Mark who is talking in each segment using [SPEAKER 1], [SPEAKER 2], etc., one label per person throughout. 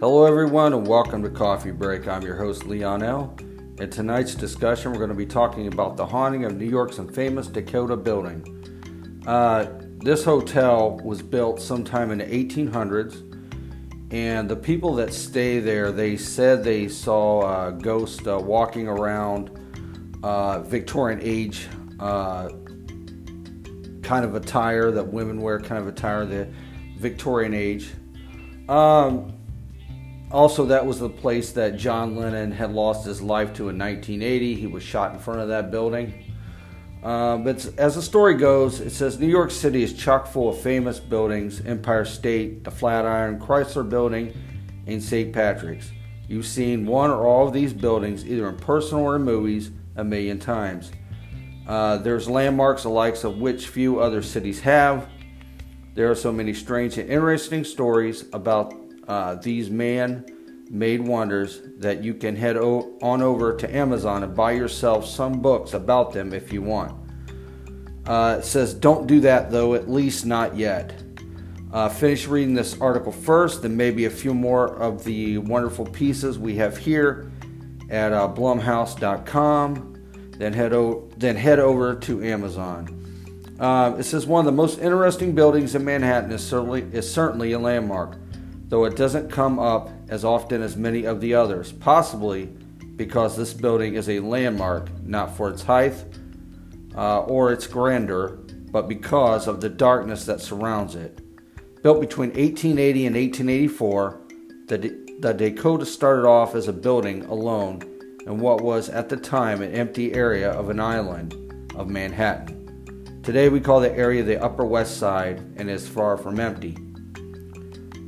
[SPEAKER 1] Hello, everyone, and welcome to Coffee Break. I'm your host, Leon L. In tonight's discussion, we're going to be talking about the haunting of New York's infamous Dakota building. Uh, this hotel was built sometime in the 1800s, and the people that stay there, they said they saw a ghost uh, walking around uh, Victorian age uh, kind of attire that women wear, kind of attire the Victorian age. Um, also, that was the place that John Lennon had lost his life to in 1980. He was shot in front of that building. Uh, but as the story goes, it says New York City is chock full of famous buildings Empire State, the Flatiron, Chrysler Building, and St. Patrick's. You've seen one or all of these buildings either in person or in movies a million times. Uh, there's landmarks the likes of which few other cities have. There are so many strange and interesting stories about uh, these man made wonders that you can head o- on over to Amazon and buy yourself some books about them if you want. Uh, it says, don't do that though, at least not yet. Uh, finish reading this article first, then maybe a few more of the wonderful pieces we have here at uh, blumhouse.com. Then head, o- then head over to Amazon. Uh, it says one of the most interesting buildings in Manhattan is certainly, is certainly a landmark though it doesn't come up as often as many of the others, possibly because this building is a landmark not for its height uh, or its grandeur, but because of the darkness that surrounds it. Built between 1880 and 1884, the, the Dakota started off as a building alone in what was at the time an empty area of an island of Manhattan. Today we call the area the Upper West Side and is far from empty.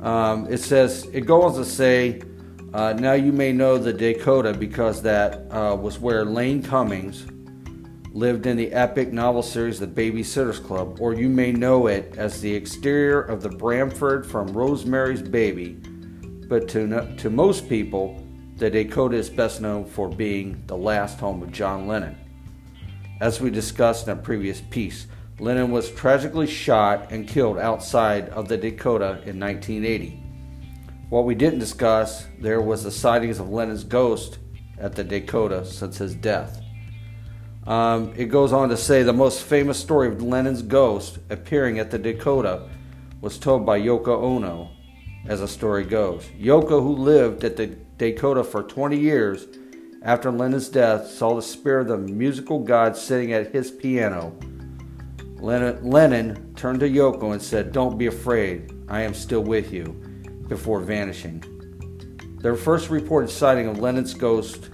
[SPEAKER 1] Um, it says, it goes to say, uh, now you may know the Dakota because that uh, was where Laine Cummings lived in the epic novel series The Babysitters Club, or you may know it as the exterior of the Bramford from Rosemary's Baby. But to, to most people, the Dakota is best known for being the last home of John Lennon. As we discussed in a previous piece, Lennon was tragically shot and killed outside of the Dakota in 1980. What we didn't discuss there was the sightings of Lennon's ghost at the Dakota since his death. Um, it goes on to say the most famous story of Lennon's ghost appearing at the Dakota was told by Yoko Ono, as the story goes. Yoko, who lived at the Dakota for 20 years after Lennon's death, saw the spirit of the musical god sitting at his piano Lennon turned to Yoko and said, Don't be afraid, I am still with you, before vanishing. Their first reported sighting of Lennon's ghost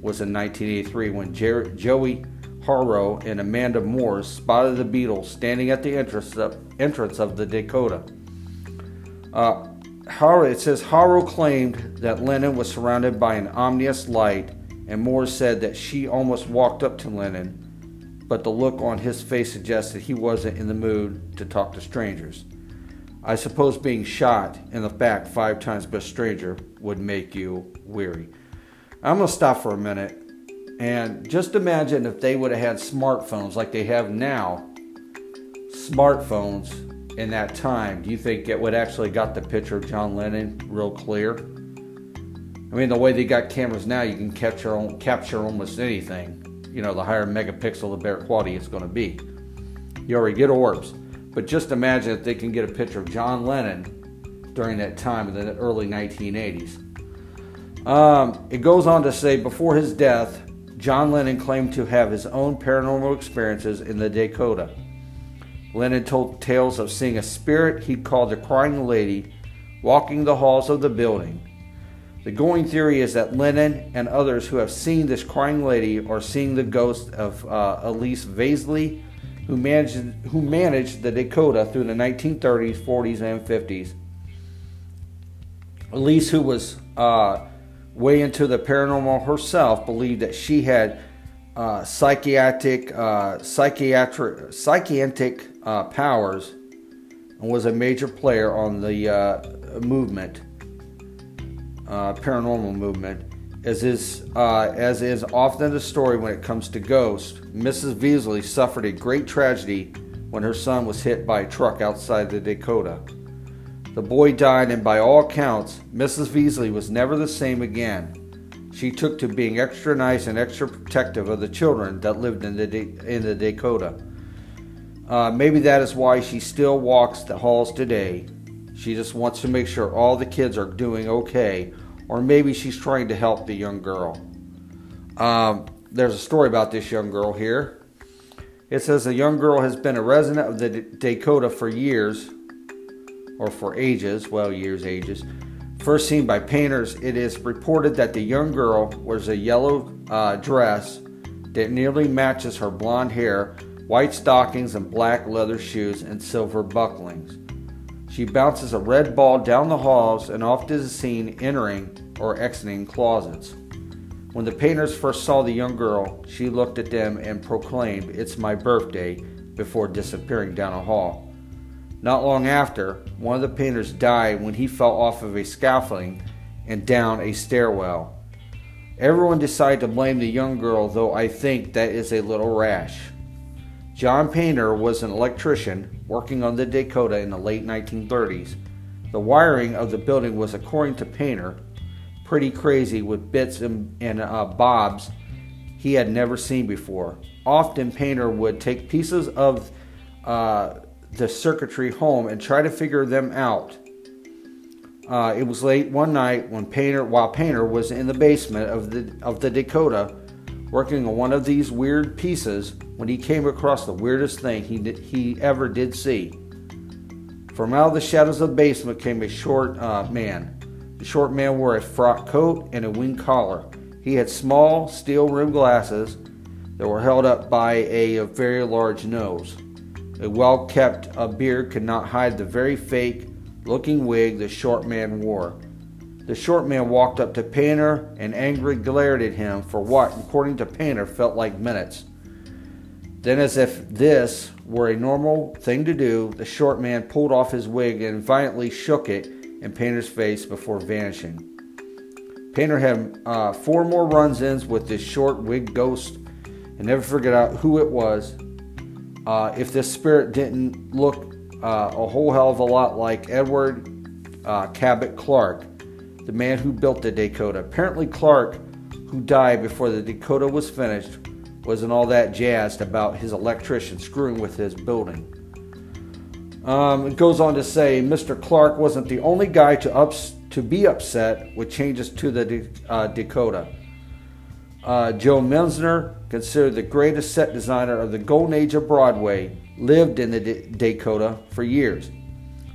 [SPEAKER 1] was in 1983 when Jer- Joey Harrow and Amanda Moore spotted the Beatles standing at the entrance of, entrance of the Dakota. Uh, it says Harrow claimed that Lennon was surrounded by an ominous light, and Moore said that she almost walked up to Lennon but the look on his face suggested he wasn't in the mood to talk to strangers. I suppose being shot in the back five times by a stranger would make you weary. I'm going to stop for a minute and just imagine if they would have had smartphones like they have now, smartphones in that time. Do you think it would actually got the picture of John Lennon real clear? I mean, the way they got cameras now, you can capture capture almost anything you know, the higher megapixel, the better quality it's going to be. You already get orbs, but just imagine if they can get a picture of John Lennon during that time in the early 1980s. Um, it goes on to say before his death, John Lennon claimed to have his own paranormal experiences in the Dakota. Lennon told tales of seeing a spirit he called the Crying Lady walking the halls of the building the going theory is that Lennon and others who have seen this crying lady are seeing the ghost of uh, Elise Vaisley, who managed, who managed the Dakota through the 1930s, 40s, and 50s. Elise, who was uh, way into the paranormal herself, believed that she had uh, psychiatric, uh, psychiatric, psychiatric uh, powers and was a major player on the uh, movement uh, paranormal movement. As is, uh, as is often the story when it comes to ghosts, Mrs. Veasley suffered a great tragedy when her son was hit by a truck outside the Dakota. The boy died, and by all accounts, Mrs. Veasley was never the same again. She took to being extra nice and extra protective of the children that lived in the, in the Dakota. Uh, maybe that is why she still walks the halls today. She just wants to make sure all the kids are doing okay, or maybe she's trying to help the young girl. Um, there's a story about this young girl here. It says a young girl has been a resident of the D- Dakota for years, or for ages, well, years, ages. First seen by painters, it is reported that the young girl wears a yellow uh, dress that nearly matches her blonde hair, white stockings, and black leather shoes, and silver bucklings. She bounces a red ball down the halls and often is seen entering or exiting closets. When the painters first saw the young girl, she looked at them and proclaimed, It's my birthday, before disappearing down a hall. Not long after, one of the painters died when he fell off of a scaffolding and down a stairwell. Everyone decided to blame the young girl, though I think that is a little rash. John Painter was an electrician working on the Dakota in the late 1930s. The wiring of the building was, according to Painter, pretty crazy with bits and, and uh, bobs he had never seen before. Often, Painter would take pieces of uh, the circuitry home and try to figure them out. Uh, it was late one night when Painter, while Painter was in the basement of the of the Dakota, working on one of these weird pieces, when he came across the weirdest thing he did, he ever did see. From out of the shadows of the basement came a short uh, man. The short man wore a frock coat and a wing collar. He had small, steel rimmed glasses that were held up by a, a very large nose. A well kept beard could not hide the very fake looking wig the short man wore. The short man walked up to Painter and angrily glared at him for what, according to Painter, felt like minutes. Then, as if this were a normal thing to do, the short man pulled off his wig and violently shook it in Painter's face before vanishing. Painter had uh, four more runs ins with this short wig ghost and never figured out who it was. Uh, if this spirit didn't look uh, a whole hell of a lot like Edward uh, Cabot Clark, the man who built the Dakota. Apparently, Clark, who died before the Dakota was finished, wasn't all that jazzed about his electrician screwing with his building. Um, it goes on to say Mr. Clark wasn't the only guy to, ups, to be upset with changes to the uh, Dakota. Uh, Jo Mielziner, considered the greatest set designer of the golden age of Broadway, lived in the D- Dakota for years.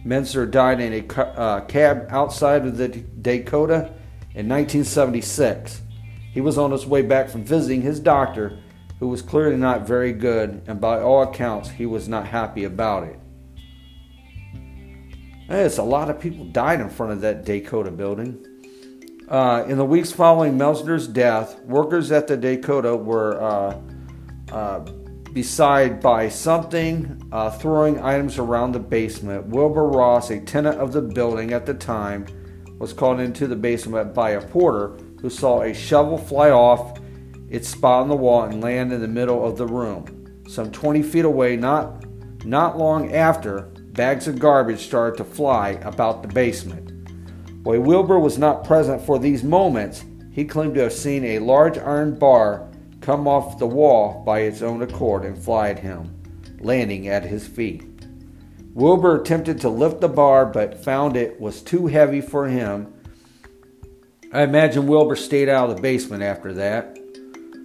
[SPEAKER 1] Mielziner died in a uh, cab outside of the Dakota in 1976. He was on his way back from visiting his doctor, who was clearly not very good, and by all accounts, he was not happy about it. Yes, a lot of people died in front of that Dakota building. Uh, in the weeks following Mielziner's death, workers at the Dakota were uh, uh, beside by something uh, throwing items around the basement. Wilbur Ross, a tenant of the building at the time, was called into the basement by a porter who saw a shovel fly off its spot on the wall and land in the middle of the room. Some 20 feet away, not, not long after, bags of garbage started to fly about the basement. While Wilbur was not present for these moments, he claimed to have seen a large iron bar come off the wall by its own accord and fly at him, landing at his feet. Wilbur attempted to lift the bar but found it was too heavy for him. I imagine Wilbur stayed out of the basement after that.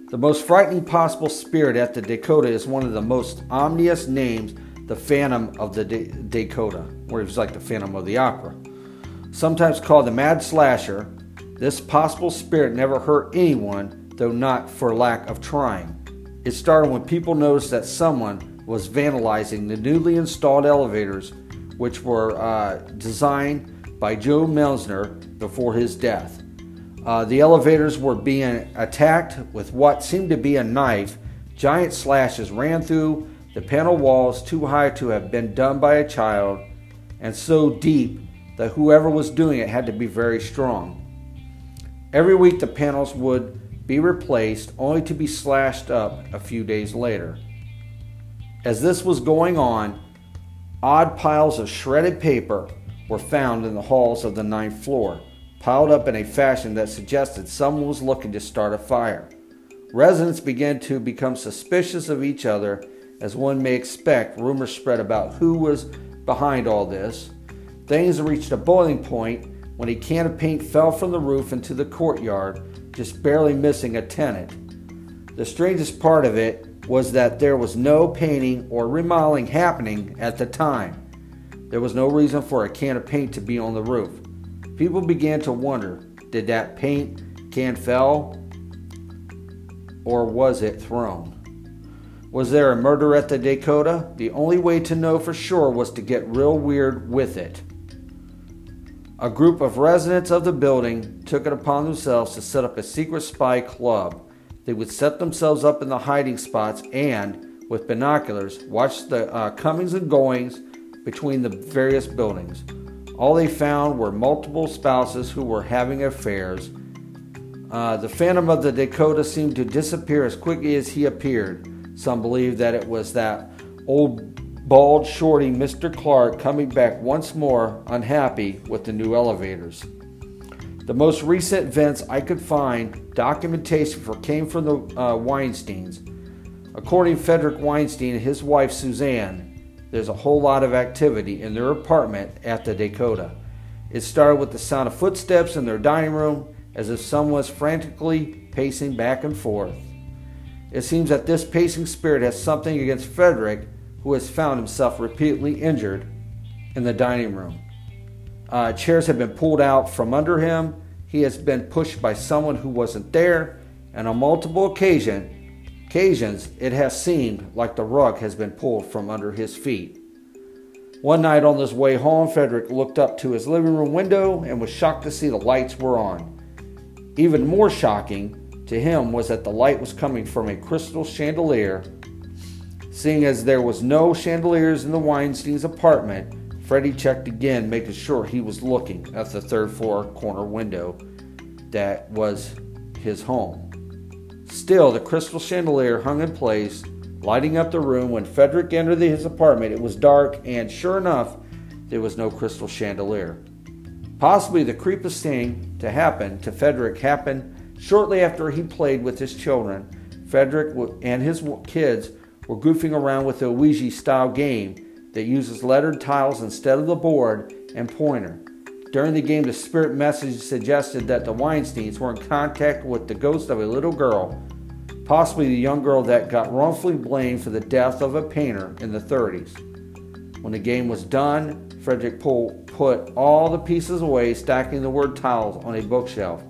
[SPEAKER 1] The most frightening possible spirit at the Dakota is one of the most ominous names the Phantom of the D- Dakota, where it was like the Phantom of the Opera. Sometimes called the Mad Slasher, this possible spirit never hurt anyone, though not for lack of trying. It started when people noticed that someone was vandalizing the newly installed elevators, which were uh, designed by Jo Mielziner before his death. Uh, the elevators were being attacked with what seemed to be a knife. Giant slashes ran through the panel walls too high to have been done by a child, and so deep that whoever was doing it had to be very strong. Every week the panels would be replaced, only to be slashed up a few days later. As this was going on, odd piles of shredded paper, were found in the halls of the ninth floor, piled up in a fashion that suggested someone was looking to start a fire. Residents began to become suspicious of each other, as one may expect. Rumors spread about who was behind all this. Things reached a boiling point when a can of paint fell from the roof into the courtyard, just barely missing a tenant. The strangest part of it was that there was no painting or remodeling happening at the time. There was no reason for a can of paint to be on the roof. People began to wonder did that paint can fell or was it thrown? Was there a murder at the Dakota? The only way to know for sure was to get real weird with it. A group of residents of the building took it upon themselves to set up a secret spy club. They would set themselves up in the hiding spots and, with binoculars, watch the uh, comings and goings between the various buildings. All they found were multiple spouses who were having affairs uh, the Phantom of the Dakota seemed to disappear as quickly as he appeared. Some believe that it was that old bald shorty Mr. Clark coming back once more, unhappy with the new elevators. The most recent events I could find documentation for came from the uh, Weinsteins. According to Frederick Weinstein and his wife Suzanne, there's a whole lot of activity in their apartment at the Dakota. It started with the sound of footsteps in their dining room as if someone was frantically pacing back and forth. It seems that this pacing spirit has something against Frederick, who has found himself repeatedly injured in the dining room. Uh, chairs have been pulled out from under him. He has been pushed by someone who wasn't there, and on multiple occasion, occasions it has seemed like the rug has been pulled from under his feet. One night on his way home, Frederick looked up to his living room window and was shocked to see the lights were on. Even more shocking to him was that the light was coming from a crystal chandelier. Seeing as there was no chandeliers in the Weinstein's apartment, Freddie checked again, making sure he was looking at the third floor corner window that was his home. Still, the crystal chandelier hung in place, lighting up the room. When Frederick entered his apartment, it was dark, and sure enough, there was no crystal chandelier. Possibly the creepiest thing to happen to Frederick happened shortly after he played with his children. Frederick and his kids were goofing around with a Ouija style game that uses lettered tiles instead of the board and pointer. During the game, the spirit message suggested that the Weinsteins were in contact with the ghost of a little girl, possibly the young girl that got wrongfully blamed for the death of a painter in the 30s. When the game was done, Frederick Poole put all the pieces away, stacking the word tiles on a bookshelf.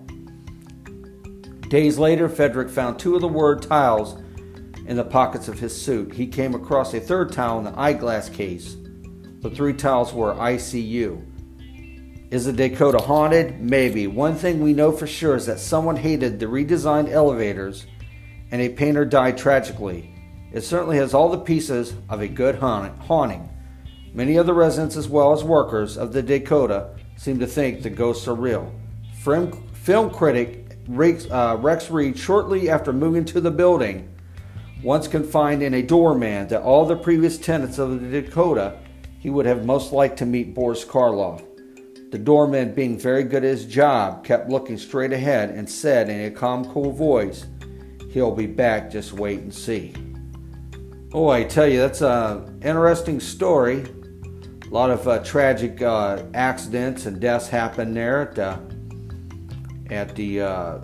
[SPEAKER 1] Days later, Frederick found two of the word tiles in the pockets of his suit. He came across a third tile in the eyeglass case. The three tiles were ICU. Is the Dakota haunted? Maybe. One thing we know for sure is that someone hated the redesigned elevators and a painter died tragically. It certainly has all the pieces of a good haunting. Many of the residents, as well as workers of the Dakota, seem to think the ghosts are real. Film, critic uh, Rex Reed, shortly after moving to the building, once confined in a doorman that all the previous tenants of the Dakota he would have most liked to meet Boris Karloff. The doorman, being very good at his job, kept looking straight ahead and said in a calm, cool voice, He'll be back, just wait and see. Oh, I tell you, that's an interesting story. A lot of uh, tragic uh, accidents and deaths happen there at the at the uh,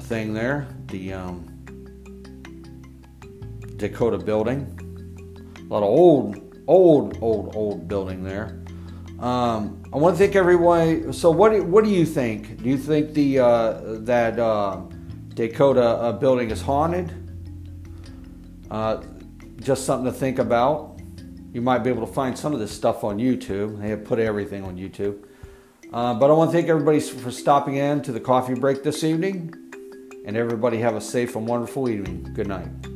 [SPEAKER 1] thing there, the um, Dakota building. A lot of old, old, old, old building there. Um, I want to thank everyone. So, what do, what do you think? Do you think the uh, that uh, Dakota uh, building is haunted? just something to think about. You might be able to find some of this stuff on YouTube. They have put everything on YouTube. Uh, but I want to thank everybody for stopping in to the coffee break this evening. And everybody have a safe and wonderful evening. Good night.